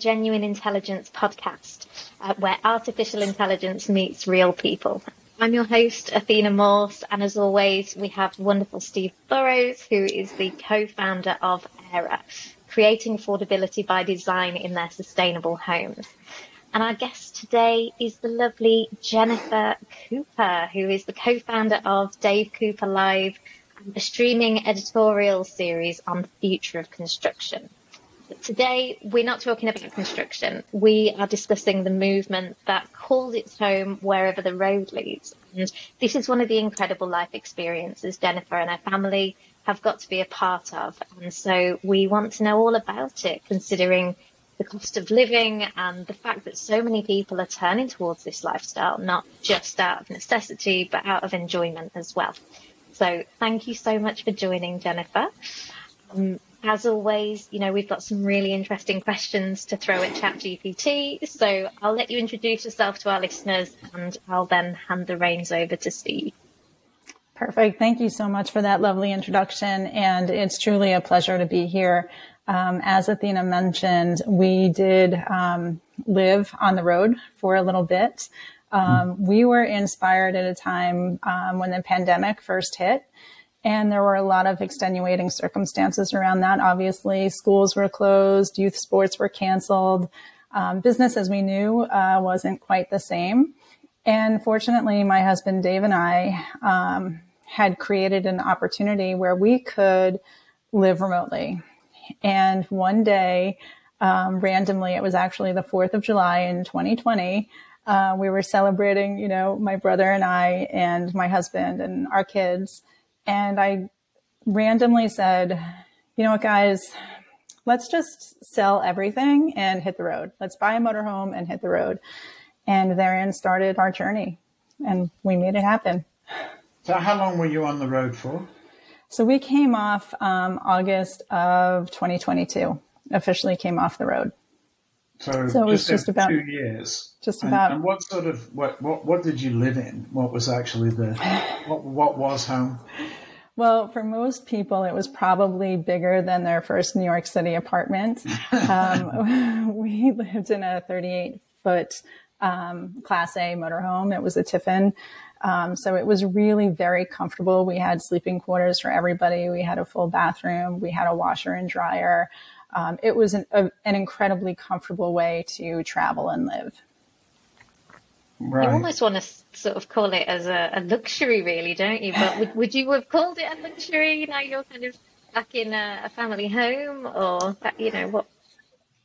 Genuine Intelligence podcast, uh, where artificial intelligence meets real people. I'm your host, Athena Morse, and as always, we have wonderful Steve Burrows, who is the co-founder of Aera, creating affordability by design in their sustainable homes. And our guest today is the lovely Jennifer Cooper, who is the co-founder of Dave Cooper Live, a streaming editorial series on the future of construction. Today, we're not talking about construction. We are discussing the movement that calls its home wherever the road leads. And this is one of the incredible life experiences Jennifer and her family have got to be a part of. And so we want to know all about it, considering the cost of living and the fact that so many people are turning towards this lifestyle, not just out of necessity, but out of enjoyment as well. So thank you so much for joining, Jennifer. Um, as always, you know, we've got some really interesting questions to throw at ChatGPT. So I'll let you introduce yourself to our listeners and I'll then hand the reins over to Steve. Perfect. Thank you so much for that lovely introduction. And it's truly a pleasure to be here. Um, as Athena mentioned, we did um, live on the road for a little bit. Um, we were inspired at a time um, when the pandemic first hit and there were a lot of extenuating circumstances around that. Obviously, schools were closed, youth sports were canceled. Um, business as we knew uh, wasn't quite the same. And fortunately, my husband Dave and I um, had created an opportunity where we could live remotely. And one day, um, randomly, it was actually the 4th of July in 2020. Uh, we were celebrating, you know, my brother and I and my husband and our kids and I randomly said, you know what, guys, let's just sell everything and hit the road. Let's buy a motorhome and hit the road. And therein started our journey and we made it happen. So, how long were you on the road for? So, we came off um, August of 2022, officially came off the road. So, so it was just, about two years. Just about. And, and, what sort of what, what what did you live in? What was actually the what what was home? Well, for most people, it was probably bigger than their first New York City apartment. Um, we lived in a 38 foot um, Class A motorhome. It was a Tiffin. Um, so it was really very comfortable. We had sleeping quarters for everybody. We had a full bathroom. We had a washer and dryer. Um, it was an, a, an incredibly comfortable way to travel and live. Right. You almost want to sort of call it as a, a luxury, really, don't you? But would, would, you have called it a luxury? Now you're kind of back in a, a family home, or you know what?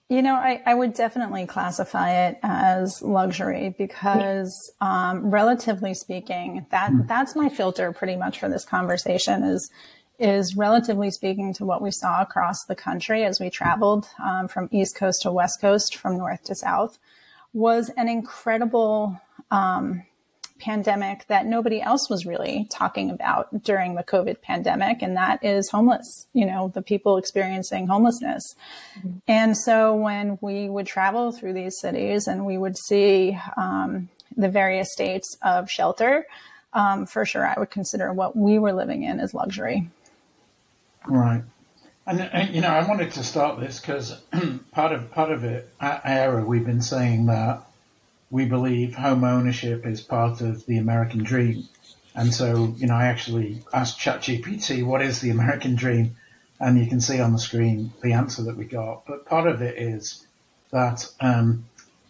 You know, I, I would definitely classify it as luxury because, um, relatively speaking, that hmm. that's my filter pretty much for this conversation is is relatively speaking to what we saw across the country as we traveled um, from East Coast to West Coast, from North to South, was an incredible um, pandemic that nobody else was really talking about during the COVID pandemic, and that is homeless, you know, the people experiencing homelessness. Mm-hmm. And so when we would travel through these cities and we would see um, the various states of shelter, um, for sure, I would consider what we were living in as luxury. Right. And, and, you know, I wanted to start this because part of part of it at we've been saying that we believe home ownership is part of the American dream. And so, you know, I actually asked ChatGPT, what is the American dream? And you can see on the screen the answer that we got. But part of it is that um,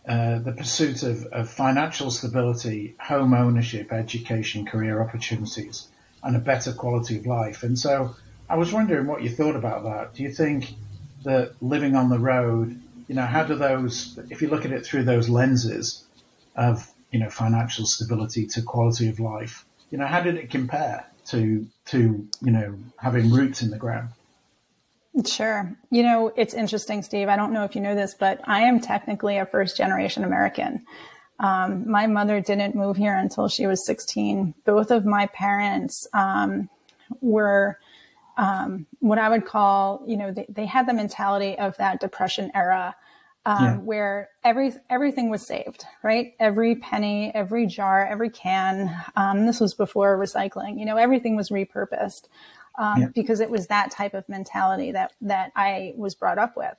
uh, the pursuit of, of financial stability, home ownership, education, career opportunities, and a better quality of life. And so I was wondering what you thought about that. Do you think that living on the road, you know, how do those, if you look at it through those lenses of, you know, financial stability to quality of life, you know, how did it compare to, to, you know, having roots in the ground? Sure. You know, it's interesting, Steve. I don't know if you know this, but I am technically a first generation American. Um, my mother didn't move here until she was 16. Both of my parents um, were um, what I would call, you know, they, they, had the mentality of that depression era um, yeah. where every everything was saved, right? Every penny, every jar, every can. Um, this was before recycling. You know, everything was repurposed um, yeah. because it was that type of mentality that that I was brought up with.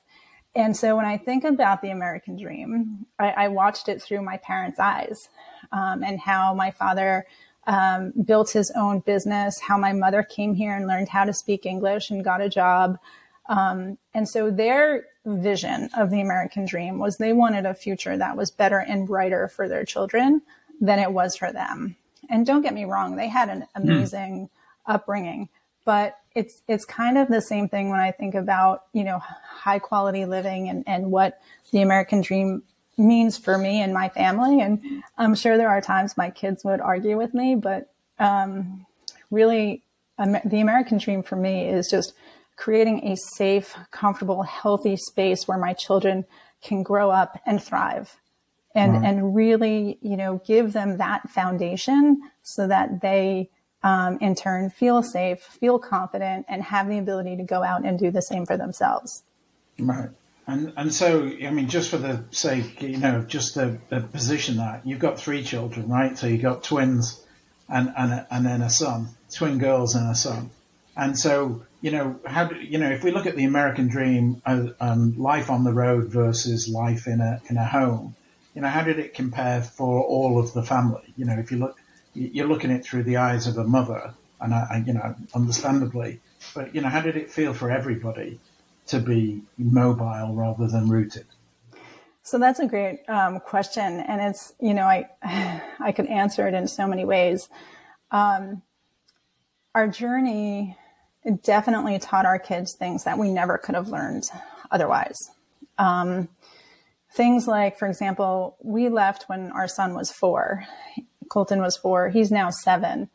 and so when I think about the American dream, I, I watched it through my parents' eyes um, and how my father um, built his own business, how my mother came here and learned how to speak English and got a job. Um, and so their vision of the American dream was they wanted a future that was better and brighter for their children than it was for them. And don't get me wrong, they had an hmm. amazing mm. upbringing, but it's it's kind of the same thing when I think about you know high quality living and and what the American dream means for me and my family. And I'm sure there are times my kids would argue with me, but um, really, um, the American dream for me is just creating a safe, comfortable, healthy space where my children can grow up and thrive. And, and really, you know, give them that foundation so that they um, in turn feel safe, feel confident, and have the ability to go out and do the same for themselves. Right. And and so I mean, just for the sake, you know, just to, to position that you've got three children, right? So you've got twins, and and and then a son, twin girls and a son. And so you know how do, you know if we look at the American dream, um, life on the road versus life in a in a home, you know, how did it compare for all of the family? You know, if you look you're looking at it through the eyes of a mother, and I, I, you know, understandably, but you know, how did it feel for everybody to be mobile rather than rooted? So that's a great um, question, and it's you know I I could answer it in so many ways. Um, our journey definitely taught our kids things that we never could have learned otherwise. Um, things like, for example, we left when our son was four, Colton was four. He's now seven.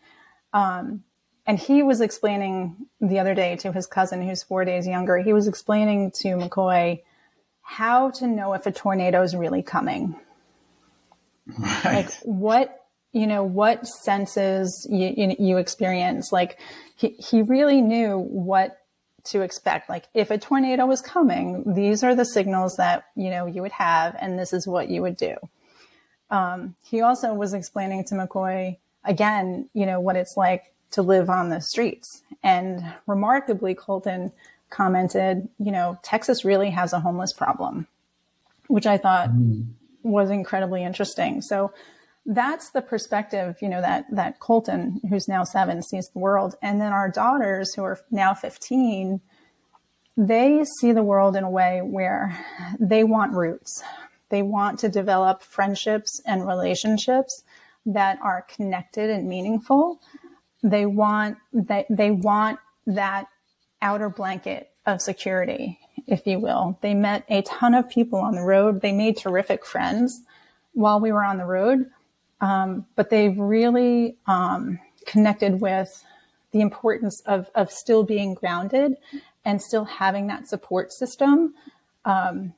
Um, and he was explaining the other day to his cousin, who's four days younger, he was explaining to McCoy how to know if a tornado is really coming. Right. Like what, you know, what senses you, you, you experience. Like he, he really knew what to expect. Like if a tornado was coming, these are the signals that, you know, you would have, and this is what you would do. Um, he also was explaining to McCoy again, you know, what it's like to live on the streets. And remarkably, Colton commented, you know, Texas really has a homeless problem, which I thought mm. was incredibly interesting. So that's the perspective, you know, that, that Colton, who's now seven, sees the world. And then our daughters, who are now 15, they see the world in a way where they want roots. They want to develop friendships and relationships that are connected and meaningful. They want that they want that outer blanket of security, if you will. They met a ton of people on the road. They made terrific friends while we were on the road. Um, but they've really um, connected with the importance of, of still being grounded and still having that support system. Um,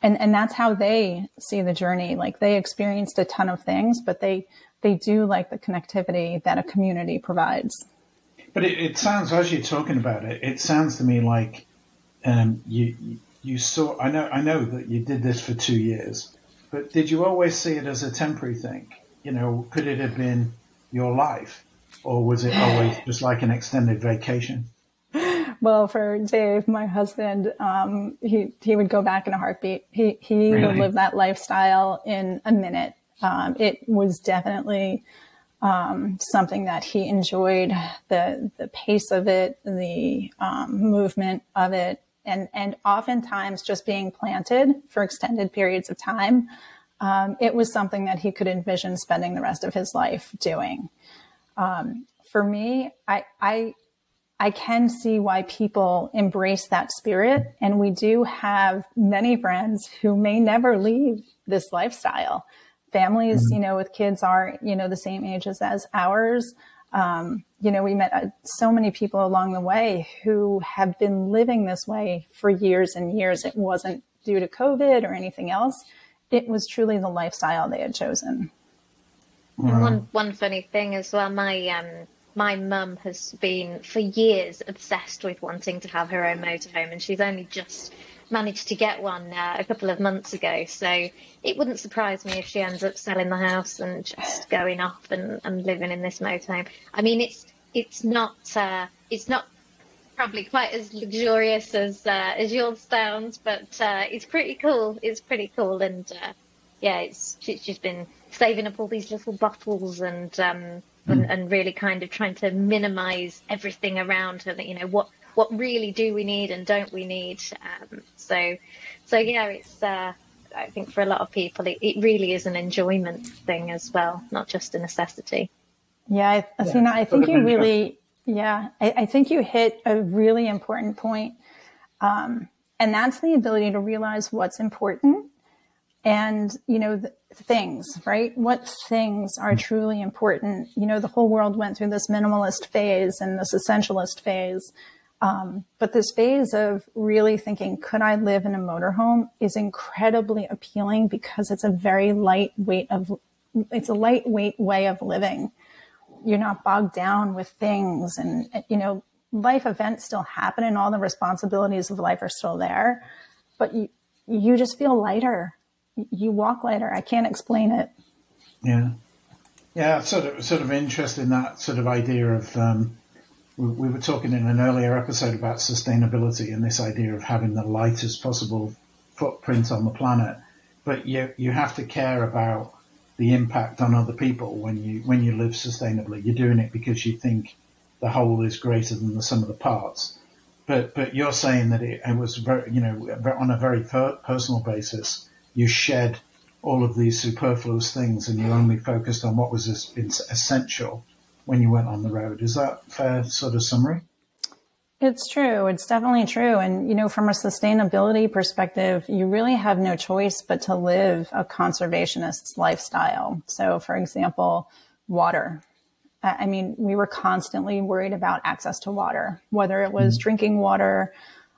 and and that's how they see the journey. Like they experienced a ton of things but they they do like the connectivity that a community provides. But it, it sounds as you're talking about it it sounds to me like um, you you saw i know i know that you did this for two years but did you always see it as a temporary thing you know could it have been your life or was it always just like an extended vacation well, for Dave, my husband, um, he he would go back in a heartbeat. He he really? would live that lifestyle in a minute. Um, it was definitely um, something that he enjoyed the the pace of it, the um, movement of it, and and oftentimes just being planted for extended periods of time. Um, it was something that he could envision spending the rest of his life doing. Um, for me, I I I can see why people embrace that spirit. And we do have many friends who may never leave this lifestyle. Families, mm-hmm. you know, with kids are, you know, the same ages as ours. Um, you know, we met uh, so many people along the way who have been living this way for years and years. It wasn't due to COVID or anything else. It was truly the lifestyle they had chosen. And one one funny thing as well, my um, my mum has been for years obsessed with wanting to have her own motorhome, and she's only just managed to get one uh, a couple of months ago. So it wouldn't surprise me if she ends up selling the house and just going off and, and living in this motorhome. I mean, it's it's not uh, it's not probably quite as luxurious as uh, as yours sounds, but uh, it's pretty cool. It's pretty cool, and uh, yeah, it's she's just been saving up all these little bottles and um mm. and, and, really kind of trying to minimize everything around her. That you know what what really do we need and don't we need. Um, so so yeah, it's. Uh, I think for a lot of people, it, it really is an enjoyment thing as well, not just a necessity. Yeah, Athena, I think you really, yeah, I, I, think you hit a really important point. Um, and that's the ability to realize what's important and, you know, the things, right? What things are truly important? You know, the whole world went through this minimalist phase and this essentialist phase. Um, but this phase of really thinking, could I live in a motorhome is incredibly appealing because it's a very lightweight of, it's a lightweight way of living you're not bogged down with things. And you know life events still happen and all the responsibilities of life are still there but you you just feel lighter. You walk lighter. I can't explain it. Yeah. Yeah sort of sort of interested in that sort of idea of um, we, we were talking in an earlier episode about sustainability and this idea of having the lightest possible footprint on the planet. But you you have to care about the impact on other people when you when you live sustainably. You're doing it because you think the whole is greater than the sum of the parts. But but you're saying that it, it was very you know on a very per- personal basis. You shed all of these superfluous things and you only focused on what was essential when you went on the road. Is that fair sort of summary? It's true. It's definitely true. And, you know, from a sustainability perspective, you really have no choice but to live a conservationist lifestyle. So, for example, water. I mean, we were constantly worried about access to water, whether it was mm-hmm. drinking water,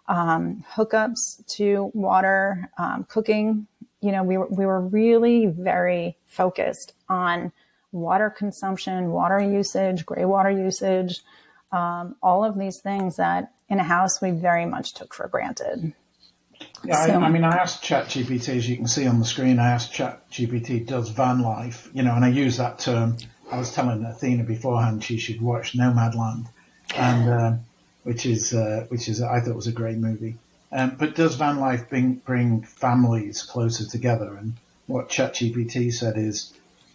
um, hookups to water, um, cooking. You know, we were, we were really very focused on water consumption, water usage, gray water usage um, all of these things that in a house we very much took for granted. Yeah, so, I, I, mean, I asked ChatGPT, as you can see on the screen, I asked ChatGPT, does van life, you know, and I use that term. I was telling Athena beforehand she should watch Nomadland, and uh, which is uh, which is I thought was a great movie. Um, but does van life bring bring families closer together? And what ChatGPT said is,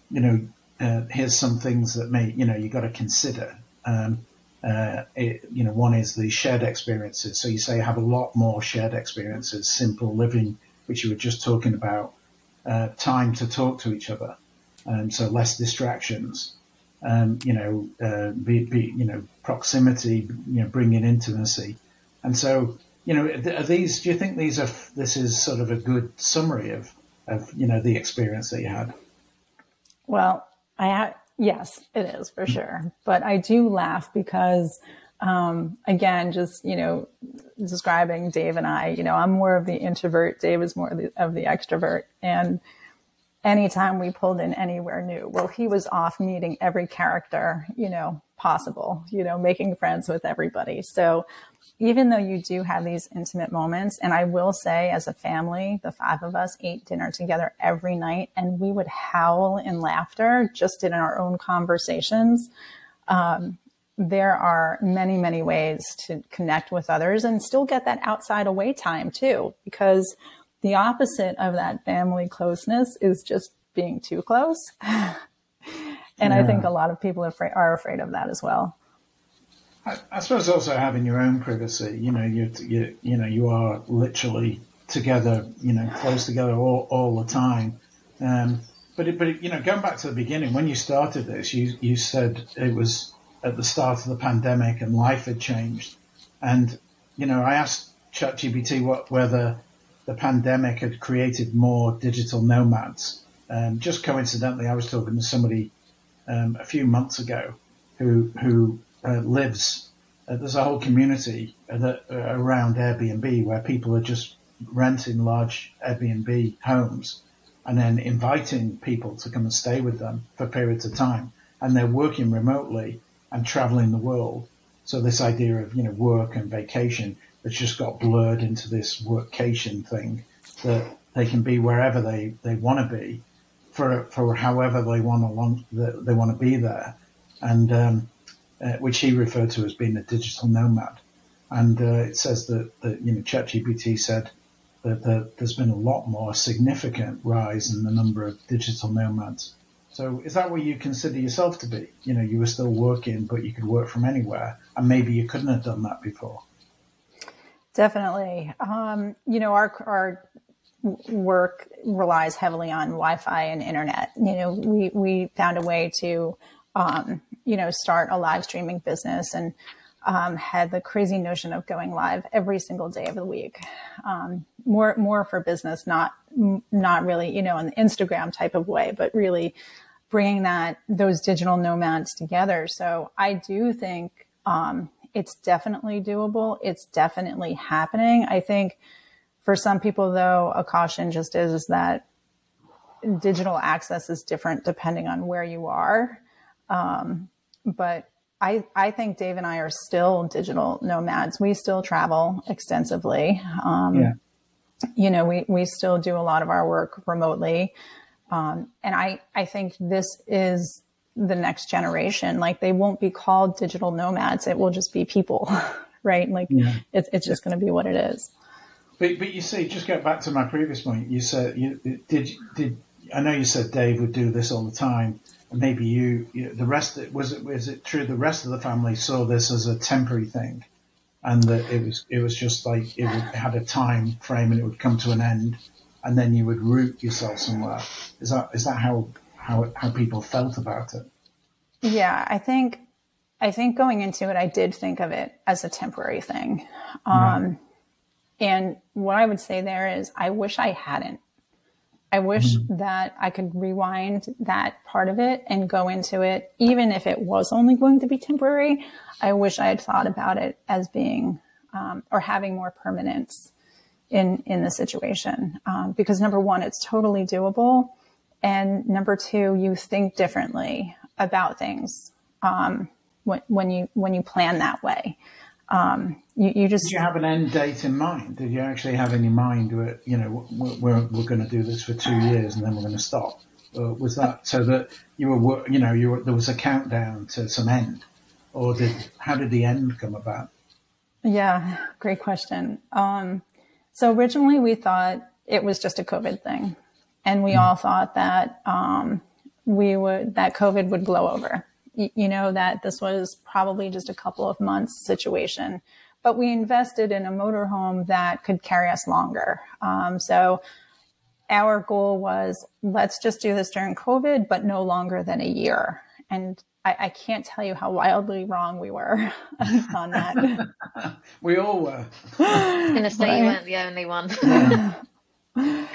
you know, uh, here's some things that may you know you got to consider. Um, uh, it, you know, one is the shared experiences. So you say you have a lot more shared experiences, simple living, which you were just talking about, uh, time to talk to each other, um, so less distractions. Um, you know, uh, be, be, you know, proximity, you know, bringing intimacy, and so you know, are these? Do you think these are? This is sort of a good summary of, of you know, the experience that you had. Well, I had Yes, it is for sure. But I do laugh because, um, again, just, you know, describing Dave and I, you know, I'm more of the introvert. Dave is more of the, of the extrovert. And anytime we pulled in anywhere new, well, he was off meeting every character, you know, possible, you know, making friends with everybody. So even though you do have these intimate moments, and I will say, as a family, the five of us ate dinner together every night, and we would howl in laughter just in our own conversations. Um, there are many, many ways to connect with others and still get that outside away time too, because the opposite of that family closeness is just being too close. and yeah. I think a lot of people are afraid, are afraid of that as well. I, I suppose also having your own privacy. You know, you you you know you are literally together. You know, close together all all the time. Um, but it, but it, you know, going back to the beginning, when you started this, you you said it was at the start of the pandemic and life had changed. And you know, I asked ChatGPT what whether the pandemic had created more digital nomads. Um, just coincidentally, I was talking to somebody um, a few months ago who who uh, lives. Uh, there's a whole community that, uh, around Airbnb where people are just renting large Airbnb homes and then inviting people to come and stay with them for periods of time. And they're working remotely and traveling the world. So this idea of, you know, work and vacation has just got blurred into this workcation thing that they can be wherever they, they want to be for, for however they want to they want to be there. And, um, uh, which he referred to as being a digital nomad. and uh, it says that, that you know ChatGPT said that, that there's been a lot more significant rise in the number of digital nomads. So is that what you consider yourself to be? You know, you were still working, but you could work from anywhere, and maybe you couldn't have done that before. Definitely. Um, you know, our our work relies heavily on Wi-Fi and internet. You know, we we found a way to, um, you know, start a live streaming business and um, had the crazy notion of going live every single day of the week. Um, more more for business, not not really, you know, an Instagram type of way, but really bringing that those digital nomads together. So I do think um, it's definitely doable. It's definitely happening. I think for some people, though, a caution just is, is that digital access is different depending on where you are. Um, but I, I think Dave and I are still digital nomads. We still travel extensively. Um, yeah. You know, we, we still do a lot of our work remotely. Um, and I, I think this is the next generation. Like they won't be called digital nomads. It will just be people, right? Like yeah. it's, it's just going to be what it is. But, but you see, just go back to my previous point. You said, you, did, did, I know you said Dave would do this all the time. And maybe you, you the rest, was it, was it true the rest of the family saw this as a temporary thing? And that it was, it was just like, it, would, it had a time frame and it would come to an end and then you would root yourself somewhere. Is that, is that how how how people felt about it. Yeah, I think I think going into it, I did think of it as a temporary thing. Um, And what I would say there is, I wish I hadn't. I wish mm-hmm. that I could rewind that part of it and go into it, even if it was only going to be temporary. I wish I had thought about it as being um, or having more permanence in in the situation, um, because number one, it's totally doable. And number two, you think differently about things um, when, when, you when you plan that way. Um, you, you, just did you have an end date in mind? Did you actually have in your mind, you know, we're, we're going to do this for two years and then we're going to stop? Or was that so that you were, you know, you were, there was a countdown to some end, or did how did the end come about? Yeah, great question. Um, so originally we thought it was just a COVID thing and we mm. all thought that um, we would that COVID would blow over. Y- you know that this was probably just a couple of months situation, but we invested in a motorhome that could carry us longer. Um, so our goal was let's just do this during COVID, but no longer than a year. And I, I can't tell you how wildly wrong we were on that. we all were. I'm going to say you weren't the only one.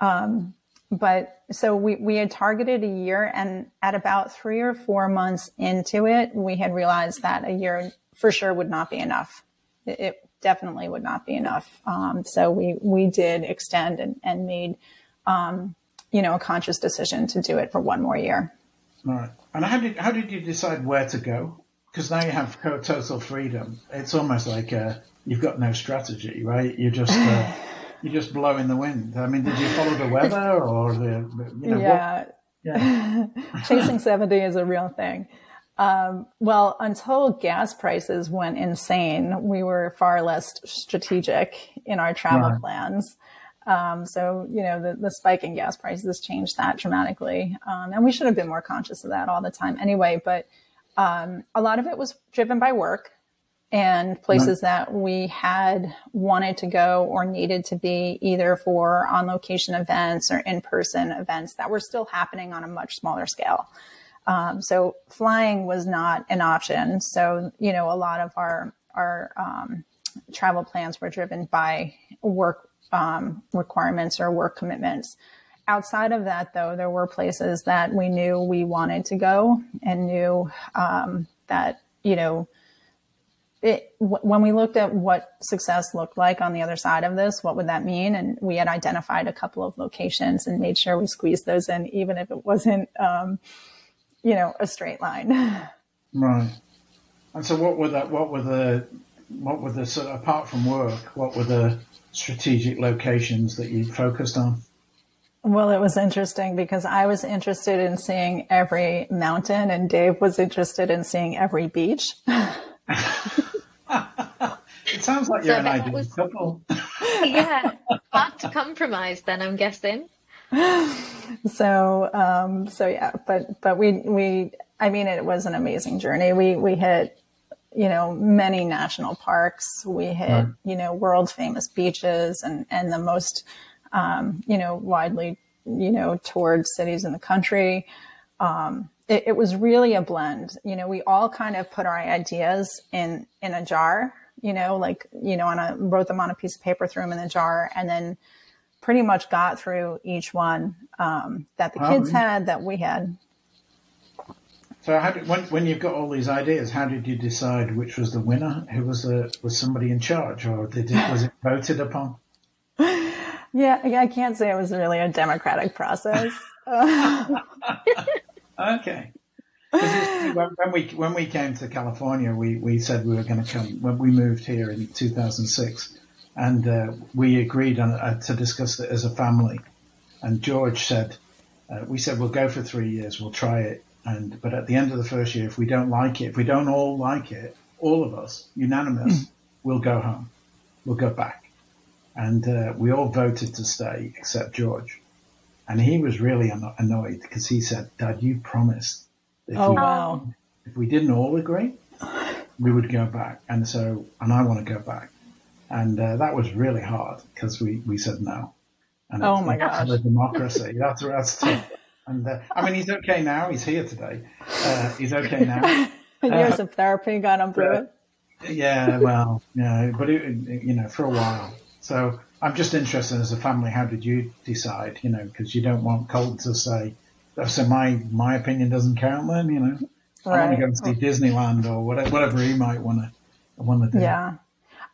um, but so we, we had targeted a year and at about three or four months into it, we had realized that a year for sure would not be enough. It, it definitely would not be enough. Um, so we, we did extend and, and made, um, you know, a conscious decision to do it for one more year. All right. And how did, how did you decide where to go? Because now you have total freedom. It's almost like, uh, you've got no strategy, right? You're just, uh, you just blow in the wind. I mean, did you follow the weather or the, you know, yeah. What, yeah. Chasing 70 is a real thing. Um, well, until gas prices went insane, we were far less strategic in our travel right. plans. Um, so, you know, the, the spike in gas prices changed that dramatically. Um, and we should have been more conscious of that all the time anyway. But um, a lot of it was driven by work and places that we had wanted to go or needed to be either for on location events or in person events that were still happening on a much smaller scale. Um, so flying was not an option. So, you know, a lot of our, our um, travel plans were driven by work um, requirements or work commitments. Outside of that, though, there were places that we knew we wanted to go and knew um, that, you know, it, when we looked at what success looked like on the other side of this, what would that mean? And we had identified a couple of locations and made sure we squeezed those in, even if it wasn't, um, you know, a straight line. Right. And so, what were that? What were the? What were the sort of, apart from work? What were the strategic locations that you focused on? Well, it was interesting because I was interested in seeing every mountain, and Dave was interested in seeing every beach. It sounds like you're so an ideal was, couple. yeah, hard to compromise. Then I'm guessing. So, um, so yeah, but but we we I mean, it was an amazing journey. We we hit you know many national parks. We hit right. you know world famous beaches and and the most um, you know widely you know toured cities in the country. Um, it, it was really a blend. You know, we all kind of put our ideas in in a jar you know, like, you know, on a, wrote them on a piece of paper, threw them in the jar, and then pretty much got through each one um, that the kids had, that we had. So, how did, when, when you've got all these ideas, how did you decide which was the winner? Who was the was somebody in charge, or did it, was it voted upon? Yeah, I can't say it was really a democratic process. okay when we when we came to California, we, we said we were going to come when we moved here in 2006, and uh, we agreed on uh, to discuss it as a family. And George said, uh, we said we'll go for three years, we'll try it, and but at the end of the first year, if we don't like it, if we don't all like it, all of us unanimous, mm. we'll go home, we'll go back, and uh, we all voted to stay except George. And he was really annoyed because he said, Dad, you promised if oh, we, wow. If we didn't all agree, we would go back. And so, and I want to go back. And uh, that was really hard because we, we said no. And oh my gosh. The democracy. that's, that's tough. And uh, I mean, he's okay now. He's here today. Uh, he's okay now. Years of therapy got him through it. Yeah, well, yeah, but it, you know, for a while. So I'm just interested as a family. How did you decide? You know, because you don't want Colton to say, oh, so my my opinion doesn't count then, you know. Right. I want to go and see Disneyland or whatever, whatever he might want to want to do. Yeah.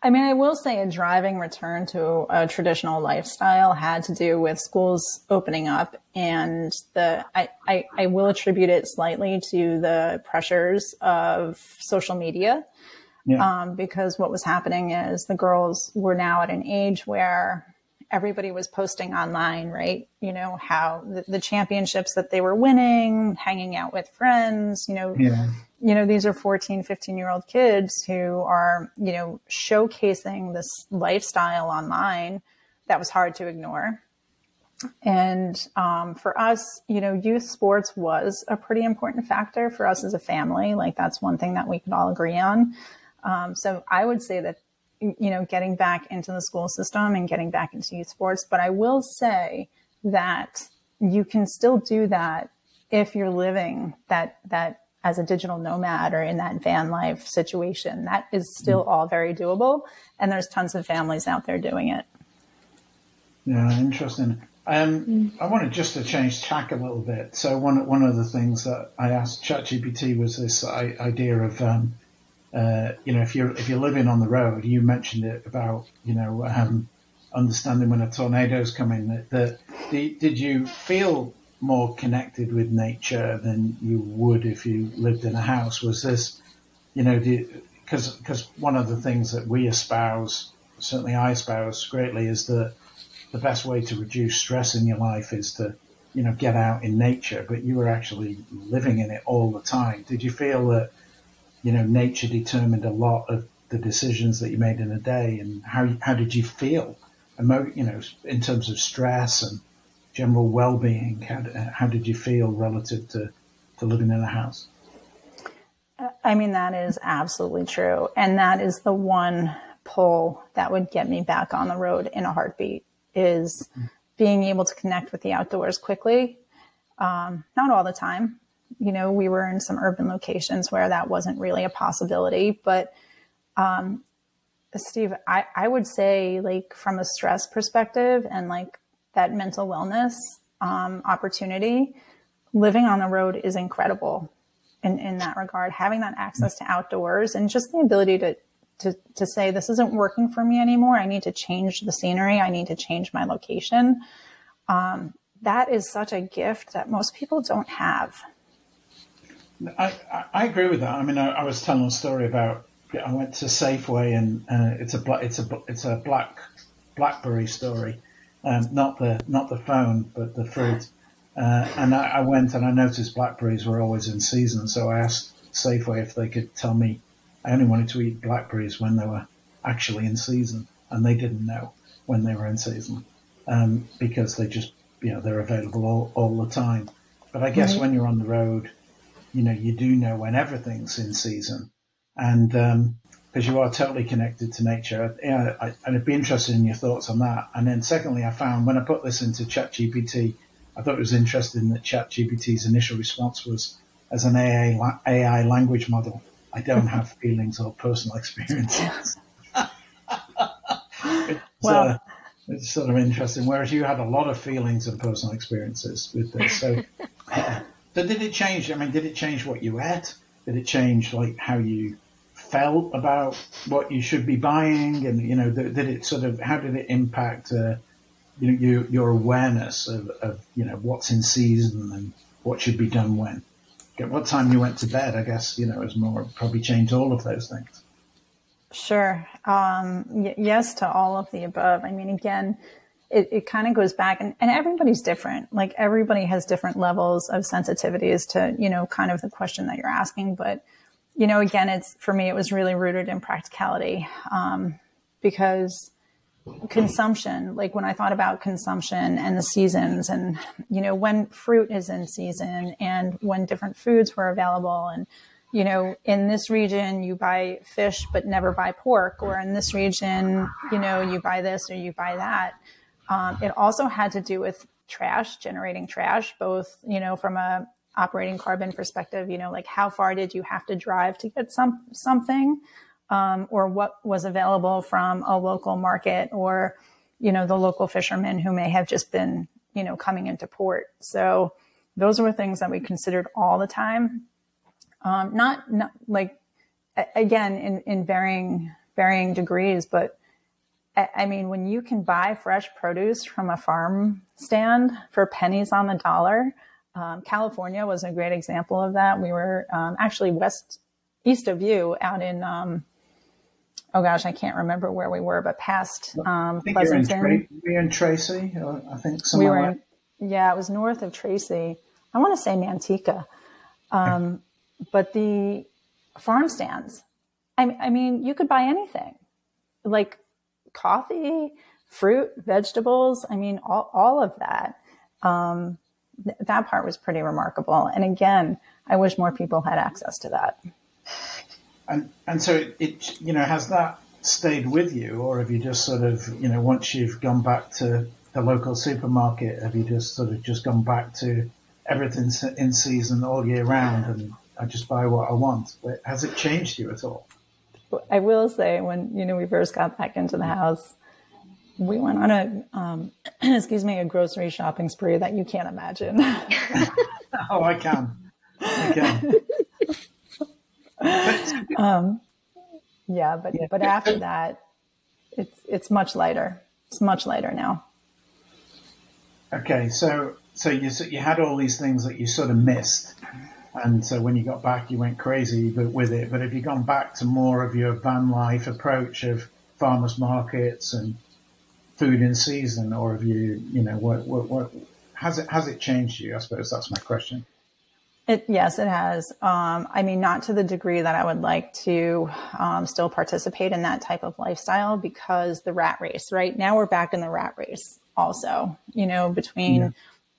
I mean, I will say a driving return to a traditional lifestyle had to do with schools opening up and the, I, I, I will attribute it slightly to the pressures of social media. Yeah. Um, because what was happening is the girls were now at an age where everybody was posting online, right? You know, how the, the, championships that they were winning, hanging out with friends, you know, yeah. you know, these are 14, 15 year old kids who are, you know, showcasing this lifestyle online that was hard to ignore. And um, for us, you know, youth sports was a pretty important factor for us as a family. Like that's one thing that we could all agree on. Um, so I would say that you know, getting back into the school system and getting back into youth sports. But I will say that you can still do that if you're living that, that as a digital nomad or in that van life situation. That is still all very doable. And there's tons of families out there doing it. Yeah, interesting. Um, mm. I wanted just to change tack a little bit. So one one of the things that I asked ChatGPT was this idea of um, uh, you know, if you're if you're living on the road, you mentioned it about you know um, understanding when a tornado's coming. That, that did, you feel more connected with nature than you would if you lived in a house? Was this, you know, because because one of the things that we espouse, certainly I espouse greatly, is that the best way to reduce stress in your life is to you know get out in nature. But you were actually living in it all the time. Did you feel that? You know, nature determined a lot of the decisions that you made in a day, and how how did you feel, emo- you know, in terms of stress and general well-being? How, how did you feel relative to to living in a house? I mean, that is absolutely true, and that is the one pull that would get me back on the road in a heartbeat is being able to connect with the outdoors quickly. Um, not all the time, you know, we were in some urban locations where that wasn't really a possibility. But um, Steve, I, I would say, like, from a stress perspective and like that mental wellness um, opportunity, living on the road is incredible in, in that regard. Having that access to outdoors and just the ability to, to, to say, this isn't working for me anymore. I need to change the scenery. I need to change my location. Um, that is such a gift that most people don't have. I, I agree with that. I mean, I, I, was telling a story about I went to Safeway and uh, it's a it's a it's a black BlackBerry story, um, not the not the phone but the fruit. Uh, and I, I, went and I noticed blackberries were always in season, so I asked Safeway if they could tell me. I only wanted to eat blackberries when they were actually in season, and they didn't know when they were in season um, because they just you know they're available all, all the time. But I guess right. when you're on the road, you know you do know when everything's in season, and um, because you are totally connected to nature. Yeah, I, I'd be interested in your thoughts on that. And then secondly, I found when I put this into ChatGPT, I thought it was interesting that ChatGPT's initial response was, as an AI, AI language model, I don't have feelings or personal experiences. it's, well, uh, it's sort of interesting. Whereas you had a lot of feelings and personal experiences with this. So, so did it change? I mean, did it change what you ate? Did it change like how you felt about what you should be buying, and you know, did, it sort of how did it impact uh, you know, your, your awareness of, of you know what's in season and what should be done when? At what time you went to bed, I guess you know, is more probably changed all of those things. Sure. Um, y- yes to all of the above. I mean, again, it, it kind of goes back and, and everybody's different. Like everybody has different levels of sensitivities to, you know, kind of the question that you're asking. But you know, again, it's for me, it was really rooted in practicality um, because consumption, like when I thought about consumption and the seasons, and you know, when fruit is in season and when different foods were available, and you know, in this region you buy fish but never buy pork, or in this region, you know, you buy this or you buy that. Um, it also had to do with trash, generating trash, both you know, from a operating carbon perspective, you know, like how far did you have to drive to get some something, um, or what was available from a local market, or you know, the local fishermen who may have just been you know coming into port. So those were things that we considered all the time. Um, not not like again in in varying varying degrees, but I mean, when you can buy fresh produce from a farm stand for pennies on the dollar, um, California was a great example of that. We were um, actually west, east of you, out in, um, oh gosh, I can't remember where we were, but past um, Pleasanton. We were in Tracy, I think. We were in, yeah, it was north of Tracy. I want to say Manteca, um, but the farm stands. I, I mean, you could buy anything, like coffee, fruit, vegetables. I mean, all all of that. Um, that part was pretty remarkable. And again, I wish more people had access to that. And and so it, it you know has that stayed with you, or have you just sort of you know once you've gone back to the local supermarket, have you just sort of just gone back to everything's in season all year round and I just buy what I want? Has it changed you at all? I will say when you know we first got back into the house, we went on a um, excuse me a grocery shopping spree that you can't imagine. oh, I can. I can. um, yeah, but yeah. but after that, it's it's much lighter. It's much lighter now. Okay, so so you so you had all these things that you sort of missed, and so when you got back, you went crazy with it. But have you gone back to more of your van life approach of farmers markets and food in season, or have you, you know, what, what, what has it has it changed you? I suppose that's my question. It, yes, it has. Um, I mean, not to the degree that I would like to um, still participate in that type of lifestyle because the rat race, right? Now we're back in the rat race also, you know, between yeah.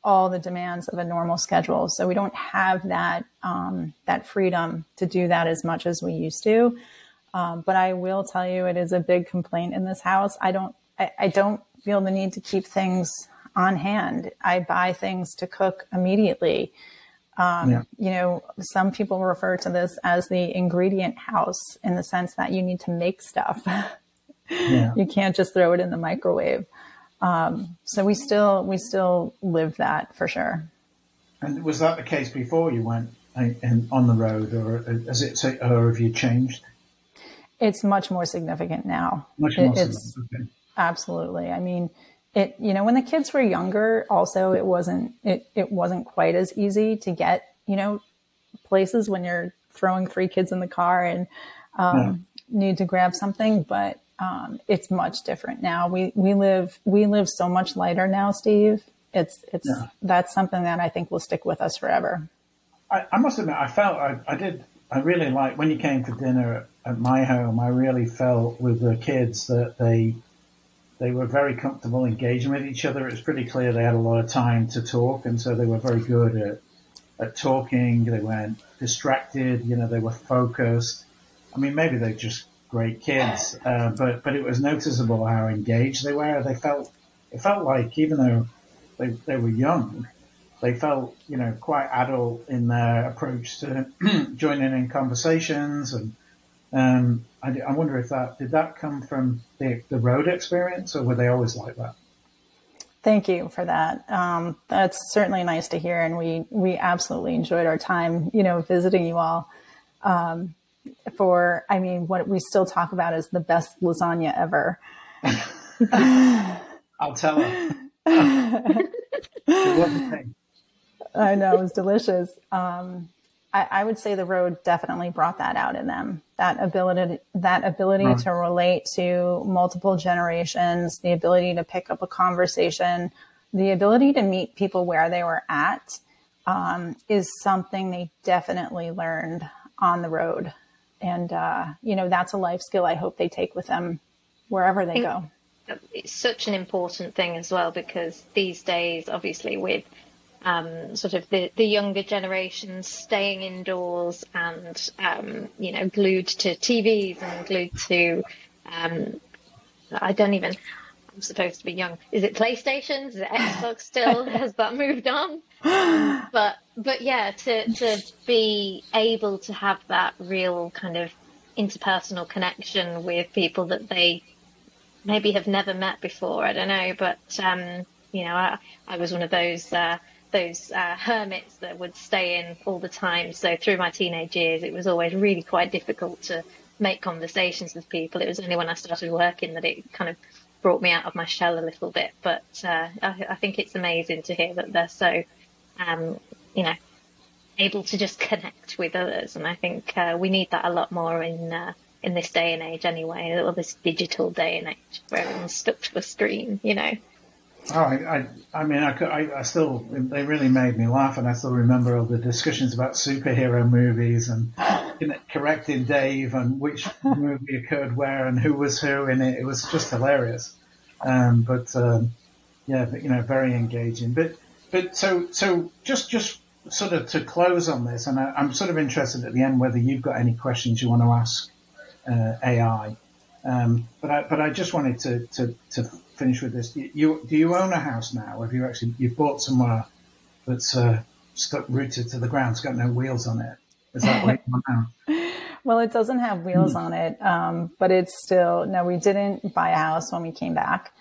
All the demands of a normal schedule. So we don't have that, um, that freedom to do that as much as we used to. Um, but I will tell you, it is a big complaint in this house. I don't I, I don't feel the need to keep things on hand. I buy things to cook immediately. Um, yeah. You know, some people refer to this as the ingredient house in the sense that you need to make stuff. yeah. You can't just throw it in the microwave. Um, so we still we still live that for sure. And was that the case before you went uh, on the road, or has it, or have you changed? It's much more significant now. Much more it, significant. Absolutely. I mean, it, you know, when the kids were younger, also it wasn't, it, it wasn't quite as easy to get, you know, places when you're throwing three kids in the car and, um, yeah. need to grab something, but, um, it's much different now. We, we live, we live so much lighter now, Steve. It's, it's, yeah. that's something that I think will stick with us forever. I, I must admit, I felt, I, I did, I really like when you came for dinner at my home, I really felt with the kids that they they were very comfortable engaging with each other. It was pretty clear they had a lot of time to talk, and so they were very good at at talking. They weren't distracted. You know, they were focused. I mean, maybe they're just great kids, uh, but but it was noticeable how engaged they were. They felt it felt like even though they they were young, they felt you know quite adult in their approach to joining in conversations and um, I, I, wonder if that did that come from the, the road experience, or were they always like that? Thank you for that. Um, that's certainly nice to hear, and we we absolutely enjoyed our time, you know, visiting you all. Um, for, I mean, what we still talk about is the best lasagna ever. I'll tell her. I know it was delicious. Um, I, I, would say the road definitely brought that out in them. That ability, that ability right. to relate to multiple generations, the ability to pick up a conversation, the ability to meet people where they were at, um, is something they definitely learned on the road. And, uh, you know, that's a life skill I hope they take with them wherever they go. It's such an important thing as well because these days, obviously, with um, sort of the, the younger generations staying indoors and, um, you know, glued to TVs and glued to, um, I don't even, I'm supposed to be young. Is it PlayStations? Is it Xbox still? Has that moved on? but, but yeah, to, to be able to have that real kind of interpersonal connection with people that they maybe have never met before. I don't know, but, um, you know, I, I was one of those, uh, those uh, hermits that would stay in all the time. So through my teenage years, it was always really quite difficult to make conversations with people. It was only when I started working that it kind of brought me out of my shell a little bit. But uh, I, I, think it's amazing to hear that they're so, um, you know, able to just connect with others. And I think uh, we need that a lot more in uh, in this day and age, anyway, or this digital day and age where everyone's stuck to a screen. You know. Oh, I, I, I mean, I, I, I, still, they really made me laugh, and I still remember all the discussions about superhero movies and you know, correcting Dave and which movie occurred where and who was who in it. It was just hilarious. Um, but um, yeah, but, you know, very engaging. But but so so just just sort of to close on this, and I, am sort of interested at the end whether you've got any questions you want to ask uh, AI. Um, but I but I just wanted to to, to finish with this. You, do you own a house now? Have you actually you bought somewhere that's uh, stuck rooted to the ground? It's got no wheels on it. Is that what you want now? Well, it doesn't have wheels on it, um, but it's still no. We didn't buy a house when we came back.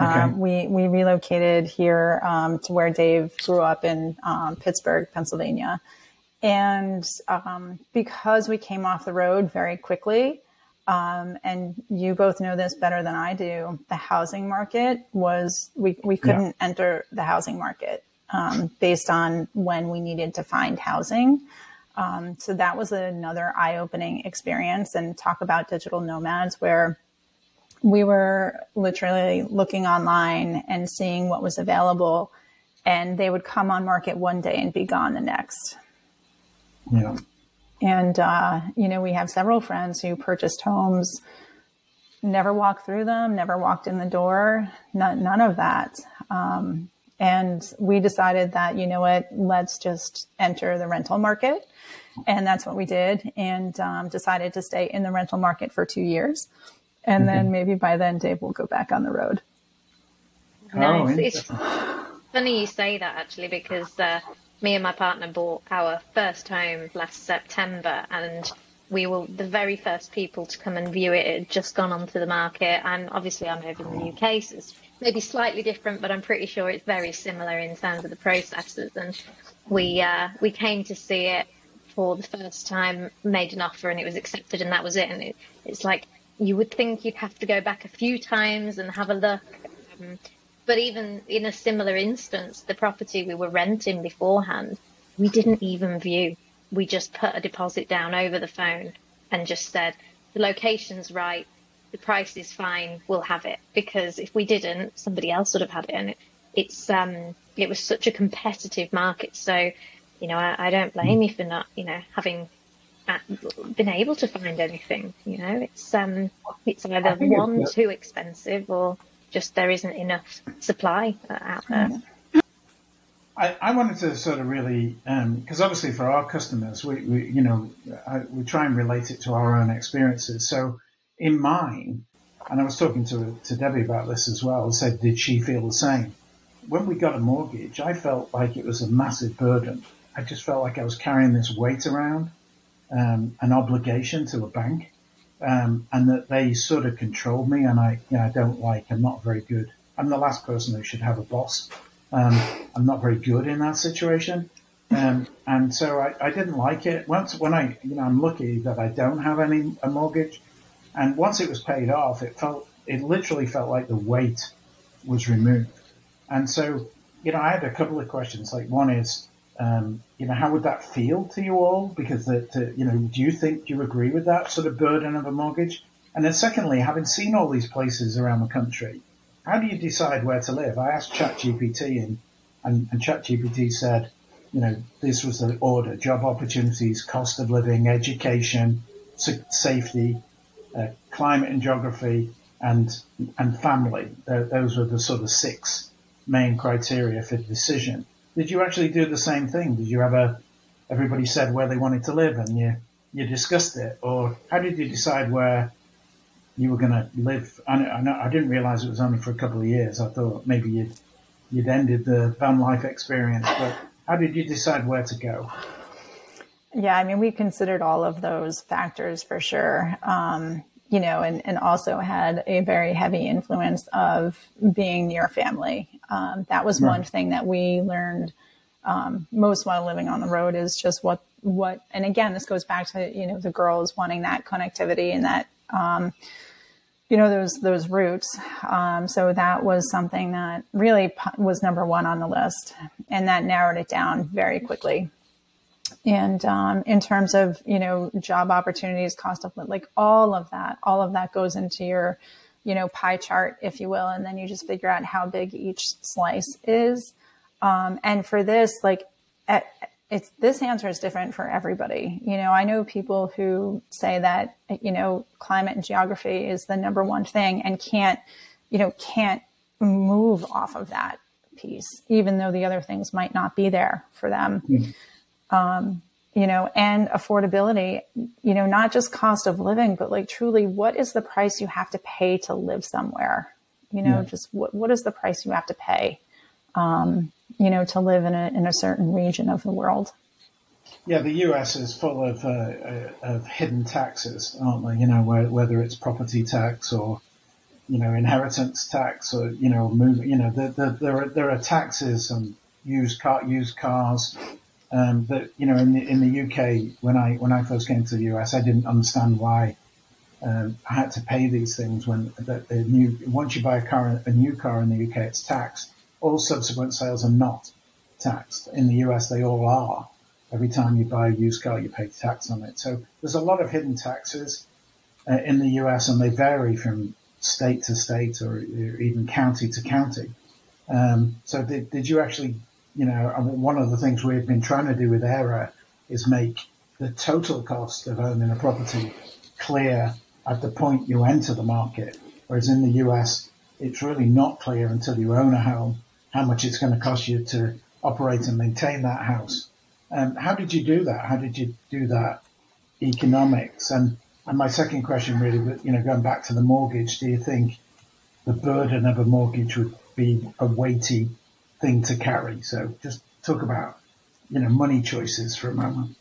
Okay. Um, we we relocated here um, to where Dave grew up in um, Pittsburgh, Pennsylvania, and um, because we came off the road very quickly, um, and you both know this better than I do. The housing market was, we, we couldn't yeah. enter the housing market um, based on when we needed to find housing. Um, so that was another eye opening experience. And talk about digital nomads where we were literally looking online and seeing what was available. And they would come on market one day and be gone the next. Yeah. And, uh, you know, we have several friends who purchased homes, never walked through them, never walked in the door, none, none of that. Um, and we decided that, you know what, let's just enter the rental market. And that's what we did and um, decided to stay in the rental market for two years. And mm-hmm. then maybe by then, Dave will go back on the road. Nice. Oh, it's funny you say that actually because uh, me and my partner bought our first home last September and we were the very first people to come and view it. It had just gone onto the market and obviously I'm over in the UK so it's maybe slightly different but I'm pretty sure it's very similar in terms of the processes and we uh, we came to see it for the first time, made an offer and it was accepted and that was it and it, it's like you would think you'd have to go back a few times and have a look um, but even in a similar instance, the property we were renting beforehand, we didn't even view. We just put a deposit down over the phone and just said, the location's right, the price is fine, we'll have it. Because if we didn't, somebody else would have had it. And it, it's, um, it was such a competitive market. So, you know, I, I don't blame you for not, you know, having been able to find anything. You know, it's um, it's either one it's, too expensive or just there isn't enough supply out there. I, I wanted to sort of really, because um, obviously for our customers, we, we you know, I, we try and relate it to our own experiences. So in mine, and I was talking to, to Debbie about this as well, said, did she feel the same? When we got a mortgage, I felt like it was a massive burden. I just felt like I was carrying this weight around, um, an obligation to a bank, um, and that they sort of controlled me. And I, you know, I don't like. I'm not very good. I'm the last person who should have a boss. Um, I'm not very good in that situation. Um, and so I, I, didn't like it. Once when I, you know, I'm lucky that I don't have any a mortgage, and once it was paid off, it felt, it literally felt like the weight was removed. And so, you know, I had a couple of questions. Like one is, um, you know, how would that feel to you all? Because that, you know, do you think you agree with that sort of burden of a mortgage? And then secondly, having seen all these places around the country, how do you decide where to live? I asked ChatGPT and, and, and ChatGPT said, you know, this was the order, job opportunities, cost of living, education, safety, uh, climate and geography, and, and family. those were the sort of six main criteria for the decision. Did you actually do the same thing? Did you have a, everybody said where they wanted to live and you, you discussed it? Or how did you decide where you were going to live. I, I, I, didn't realize it was only for a couple of years. I thought maybe you'd, you'd ended the van life experience, but how did you decide where to go? Yeah, I mean, we considered all of those factors for sure. Um, you know, and, and also had a very heavy influence of being near family. Um, that was right. one thing that we learned um, most while living on the road is just what what. And again, this goes back to you know the girls wanting that connectivity and that um, you know those those roots. Um, so that was something that really was number one on the list, and that narrowed it down very quickly. And um, in terms of you know job opportunities, cost of like all of that, all of that goes into your you know pie chart, if you will, and then you just figure out how big each slice is. Um, and for this, like at, it's this answer is different for everybody. You know, I know people who say that, you know, climate and geography is the number one thing and can't, you know, can't move off of that piece, even though the other things might not be there for them. Mm-hmm. Um, you know, and affordability, you know, not just cost of living, but like truly what is the price you have to pay to live somewhere? You know, yeah. just what, what is the price you have to pay? Um, you know, to live in a, in a certain region of the world. Yeah, the US is full of, uh, uh, of hidden taxes, aren't they? You know, whether it's property tax or, you know, inheritance tax or, you know, move, you know, the, the, there are, there are taxes on used car, used cars, um, that, you know, in the, in the UK, when I, when I first came to the US, I didn't understand why, um, I had to pay these things when the, the new, once you buy a car, a new car in the UK, it's taxed all subsequent sales are not taxed. In the US, they all are. Every time you buy a used car, you pay tax on it. So there's a lot of hidden taxes uh, in the US, and they vary from state to state or, even county to county. Um, so did, did you actually, you know, one of the things we've been trying to do with Aera is make the total cost of owning a property clear at the point you enter the market. Whereas in the US, it's really not clear until you own a home how much it's going to cost you to operate and maintain that house. Um, how did you do that? How did you do that economics? And, and my second question really, you know, going back to the mortgage, do you think the burden of a mortgage would be a weighty thing to carry? So just talk about, you know, money choices for a moment.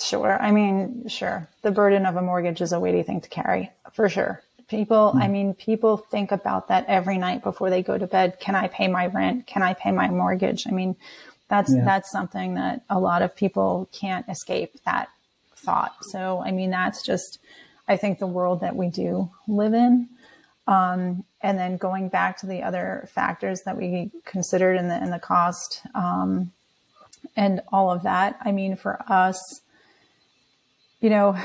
Sure. I mean, sure. The burden of a mortgage is a weighty thing to carry for sure. People, mm. I mean, people think about that every night before they go to bed. Can I pay my rent? Can I pay my mortgage? I mean, that's, yeah. that's something that a lot of people can't escape that thought. So, I mean, that's just, I think the world that we do live in. Um, and then going back to the other factors that we considered in the, in the cost, um, and all of that. I mean, for us, you know,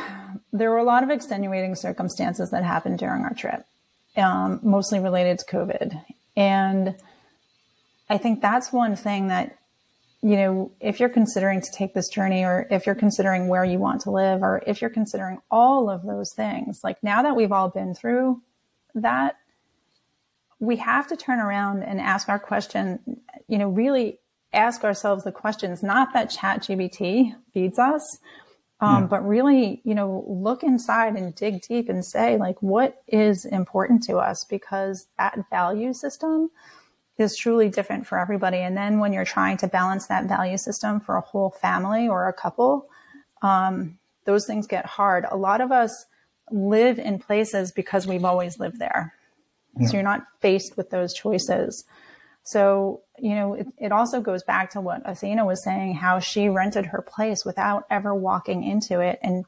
there were a lot of extenuating circumstances that happened during our trip, um, mostly related to COVID. And I think that's one thing that you know, if you're considering to take this journey or if you're considering where you want to live or if you're considering all of those things, like now that we've all been through that, we have to turn around and ask our question, you know, really ask ourselves the questions, not that ChatGPT feeds us, um, yeah. but really, you know, look inside and dig deep and say, like, what is important to us? Because that value system is truly different for everybody. And then when you're trying to balance that value system for a whole family or a couple, um, those things get hard. A lot of us live in places because we've always lived there. Yeah. So you're not faced with those choices. So, you know, it, it, also goes back to what Athena was saying, how she rented her place without ever walking into it. And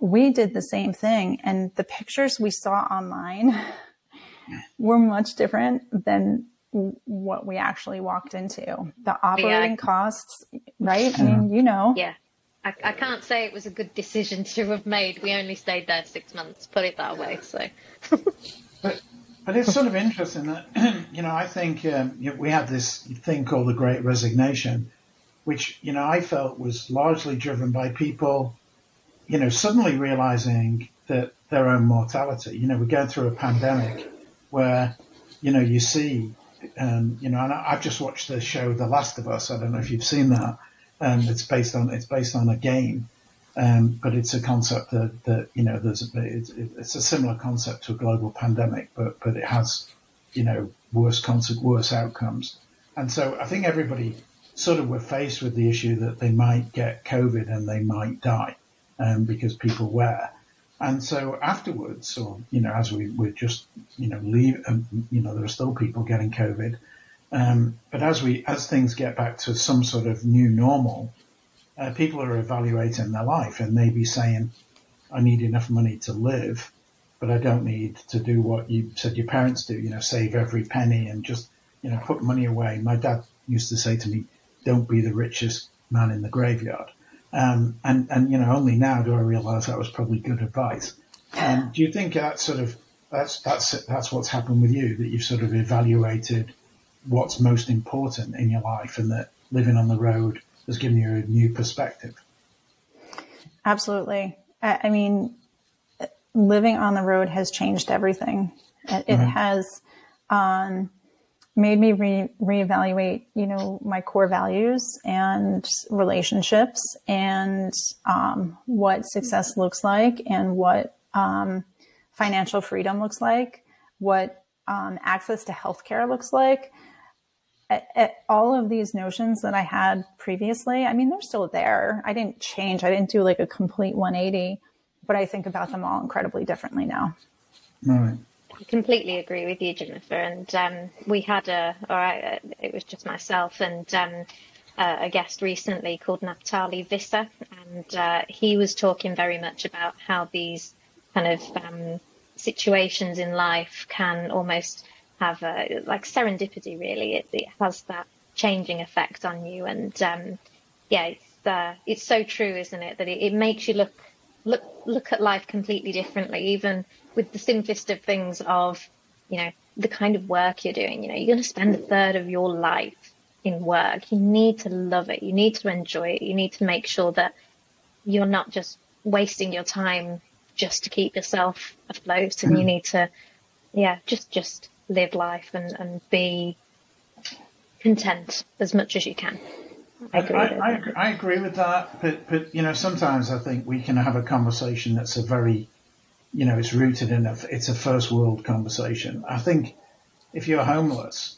we did the same thing. And the pictures we saw online were much different than what we actually walked into. The operating yeah. costs, right? I mean, you know. Yeah. I, I, can't say it was a good decision to have made. We only stayed there six months, put it that way. So. but, but it's sort of interesting that, you know, I think um, we have this thing called the Great Resignation, which, you know, I felt was largely driven by people, you know, suddenly realizing that their own mortality. You know, we're going through a pandemic where, you know, you see um, you know, and I, have just watched the show The Last of Us. I don't know if you've seen that. Um, it's based on it's based on a game, um, but it's a concept that, that you know there's it's, it's, a similar concept to a global pandemic, but but it has you know worse concept, worse outcomes. And so I think everybody sort of were faced with the issue that they might get COVID and they might die um, because people were. And so afterwards, or you know, as we we just you know leave, um, you know, there are still people getting COVID. Um, but as we as things get back to some sort of new normal, uh, people are evaluating their life and they be saying, "I need enough money to live, but I don't need to do what you said your parents do. You know, save every penny and just you know put money away." My dad used to say to me, "Don't be the richest man in the graveyard." Um, and, and, you know, only now do I realize that was probably good advice. Um, do you think that sort of, that's, that's, that's what's happened with you, that you've sort of evaluated what's most important in your life and that living on the road has given you a new perspective? Absolutely. I, mean, living on the road has changed everything. It, mm-hmm. has, um, made me re- reevaluate, you know, my core values and relationships and um, what success looks like and what um, financial freedom looks like, what um, access to healthcare looks like. At, at all of these notions that I had previously, I mean, they're still there. I didn't change. I didn't do like a complete 180, but I think about them all incredibly differently now. All right. I completely agree with you, Jennifer. And um, we had a, or I, it was just myself and um, uh, a guest recently called Naftali Visser, and uh, he was talking very much about how these kind of um, situations in life can almost have a, like serendipity. Really, it, it, has that changing effect on you, and um, yeah, it's uh, it's so true, isn't it? That it, it makes you look look look at life completely differently, even with the simplest of things of, you know, the kind of work you're doing. You know, you're going to spend a third of your life in work. You need to love it. You need to enjoy it. You need to make sure that you're not just wasting your time just to keep yourself afloat and you mm. need to, yeah, just, just live life and, and be content as much as you can. I agree, I, I, I agree with that, but, but, you know, sometimes I think we can have a conversation that's a very you know, it's rooted in a, it's a first world conversation. I think if you're homeless,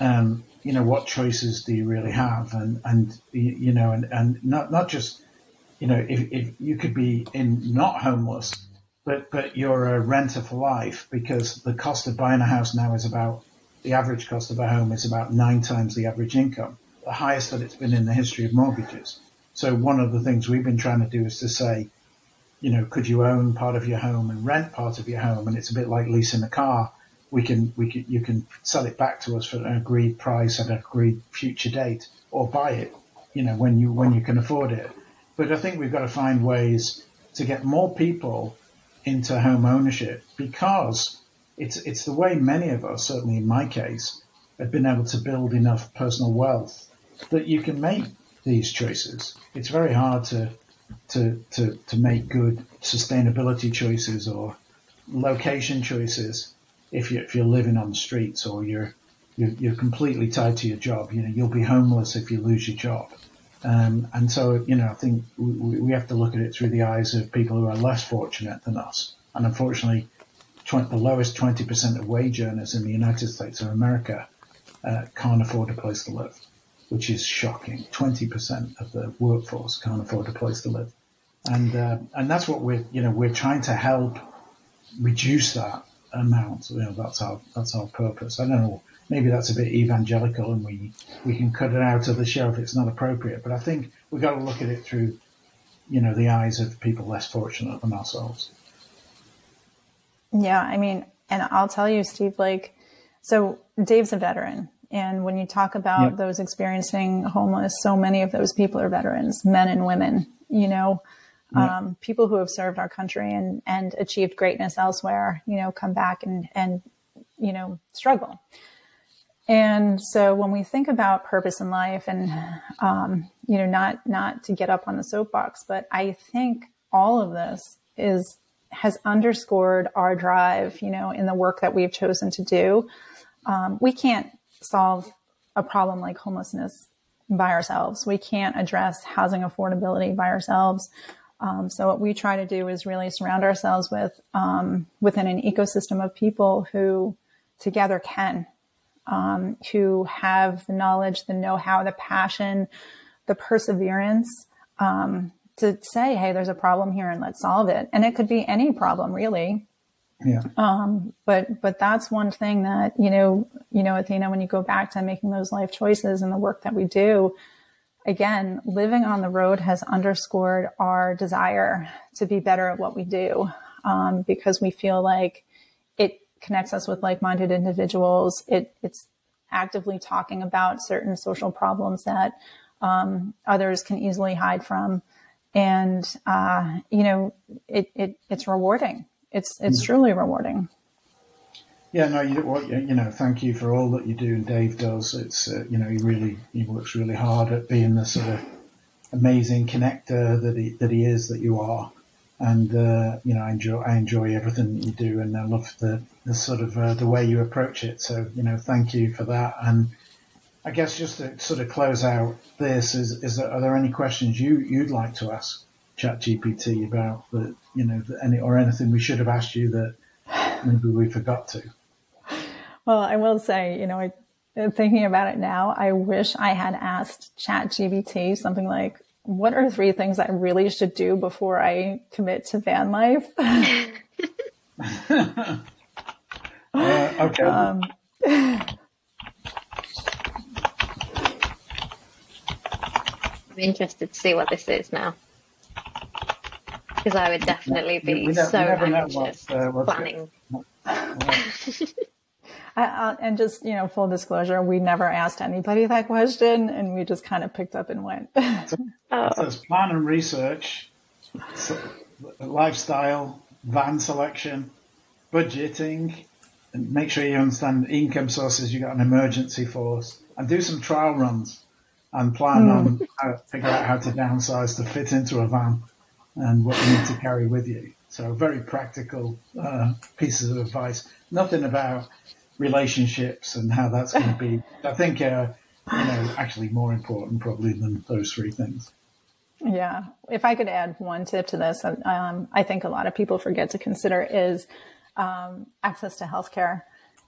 um, you know, what choices do you really have? And, and, you know, and, and not, not just, you know, if, if you could be in not homeless, but, but you're a renter for life because the cost of buying a house now is about, the average cost of a home is about nine times the average income, the highest that it's been in the history of mortgages. So one of the things we've been trying to do is to say, you know, could you own part of your home and rent part of your home? And it's a bit like leasing a car. We can, we can, you can sell it back to us for an agreed price at an agreed future date or buy it, you know, when you, when you can afford it. But I think we've got to find ways to get more people into home ownership because it's, it's the way many of us, certainly in my case, have been able to build enough personal wealth that you can make these choices. It's very hard to to to, to make good sustainability choices or location choices if you if you're living on the streets or you're you're, completely tied to your job. You know, you'll be homeless if you lose your job. Um, and so, you know, I think we, we have to look at it through the eyes of people who are less fortunate than us. And unfortunately, 20, the lowest 20% of wage earners in the United States of America uh, can't afford a place to live, which is shocking. 20% of the workforce can't afford a place to live. And, uh, and that's what we're, you know, we're trying to help reduce that amount. You know, that's our, that's our purpose. I don't know maybe that's a bit evangelical and we, we can cut it out of the show if it's not appropriate. But I think we've got to look at it through, you know, the eyes of people less fortunate than ourselves. Yeah, I mean, and I'll tell you, Steve, like, so Dave's a veteran. And when you talk about yep. those experiencing homeless, so many of those people are veterans, men and women, you know, yep. um, people who have served our country and, and achieved greatness elsewhere, you know, come back and, and, you know, struggle. And so when we think about purpose in life and, um, you know, not, not to get up on the soapbox, but I think all of this is, has underscored our drive, you know, in the work that we've chosen to do. Um, we can't solve a problem like homelessness by ourselves. We can't address housing affordability by ourselves. Um, so what we try to do is really surround ourselves with um, within an ecosystem of people who together can um, who have the knowledge, the know-how, the passion, the perseverance um, to say, "Hey, there's a problem here, and let's solve it." And it could be any problem, really. Yeah. Um, but but that's one thing that you know you know Athena when you go back to making those life choices and the work that we do. Again, living on the road has underscored our desire to be better at what we do um, because we feel like connects us with like-minded individuals. It, it's actively talking about certain social problems that um, others can easily hide from, and uh, you know, it, it it's rewarding. It's it's mm truly rewarding. Yeah, no, you, well, you know, thank you for all that you do, and Dave does. It's uh, you know, he really he works really hard at being the sort of amazing connector that he that he is, that you are and uh, you know I enjoy I enjoy everything that you do, and I love the, the sort of uh, the way you approach it. So you know, thank you for that. And I guess just to sort of close out this is is there, are there any questions you you'd like to ask ChatGPT about that you know any or anything we should have asked you that maybe we forgot to? Well, I will say, you know, I, thinking about it now, I wish I had asked ChatGPT something like, what are three things I really should do before I commit to van life? uh, okay. Um, I'm interested to see what this is now. Because I would definitely be so anxious what, uh, planning. I, and just, you know, full disclosure, we never asked anybody that question and we just kind of picked up and went. so, oh. so it's plan and research, so, lifestyle, van selection, budgeting, and make sure you understand income sources, you've got an emergency force, and do some trial runs and plan mm. on how, figure out how to downsize to fit into a van and what you need to carry with you. So very practical uh, pieces of advice. Nothing about relationships and how that's going to be. I think, uh, you know, actually more important probably than those three things. Yeah. If I could add one tip to this, um, I think a lot of people forget to consider is um, access to healthcare.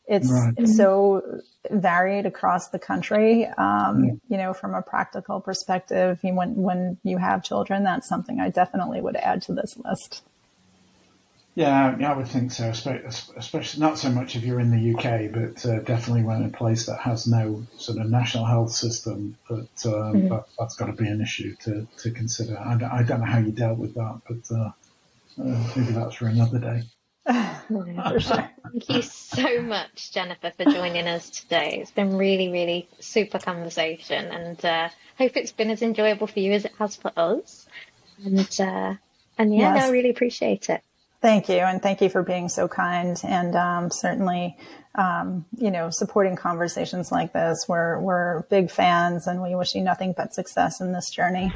It's, right. it's so varied across the country. Um, yeah. You know, from a practical perspective, when when you have children, that's something I definitely would add to this list. Yeah, I would think so, especially not so much if you're in the UK, but uh, definitely when a place that has no sort of national health system, but um, mm-hmm. that, has got to be an issue to, to consider. I don't, I don't know how you dealt with that, but uh, uh, maybe that's for another day. Thank you so much, Jennifer, for joining us today. It's been really, really super conversation, and uh, hope it's been as enjoyable for you as it has for us. And uh, and yeah, yes. no, I really appreciate it. Thank you, and thank you for being so kind, and um, certainly, um, you know, supporting conversations like this. We're we're big fans, and we wish you nothing but success in this journey.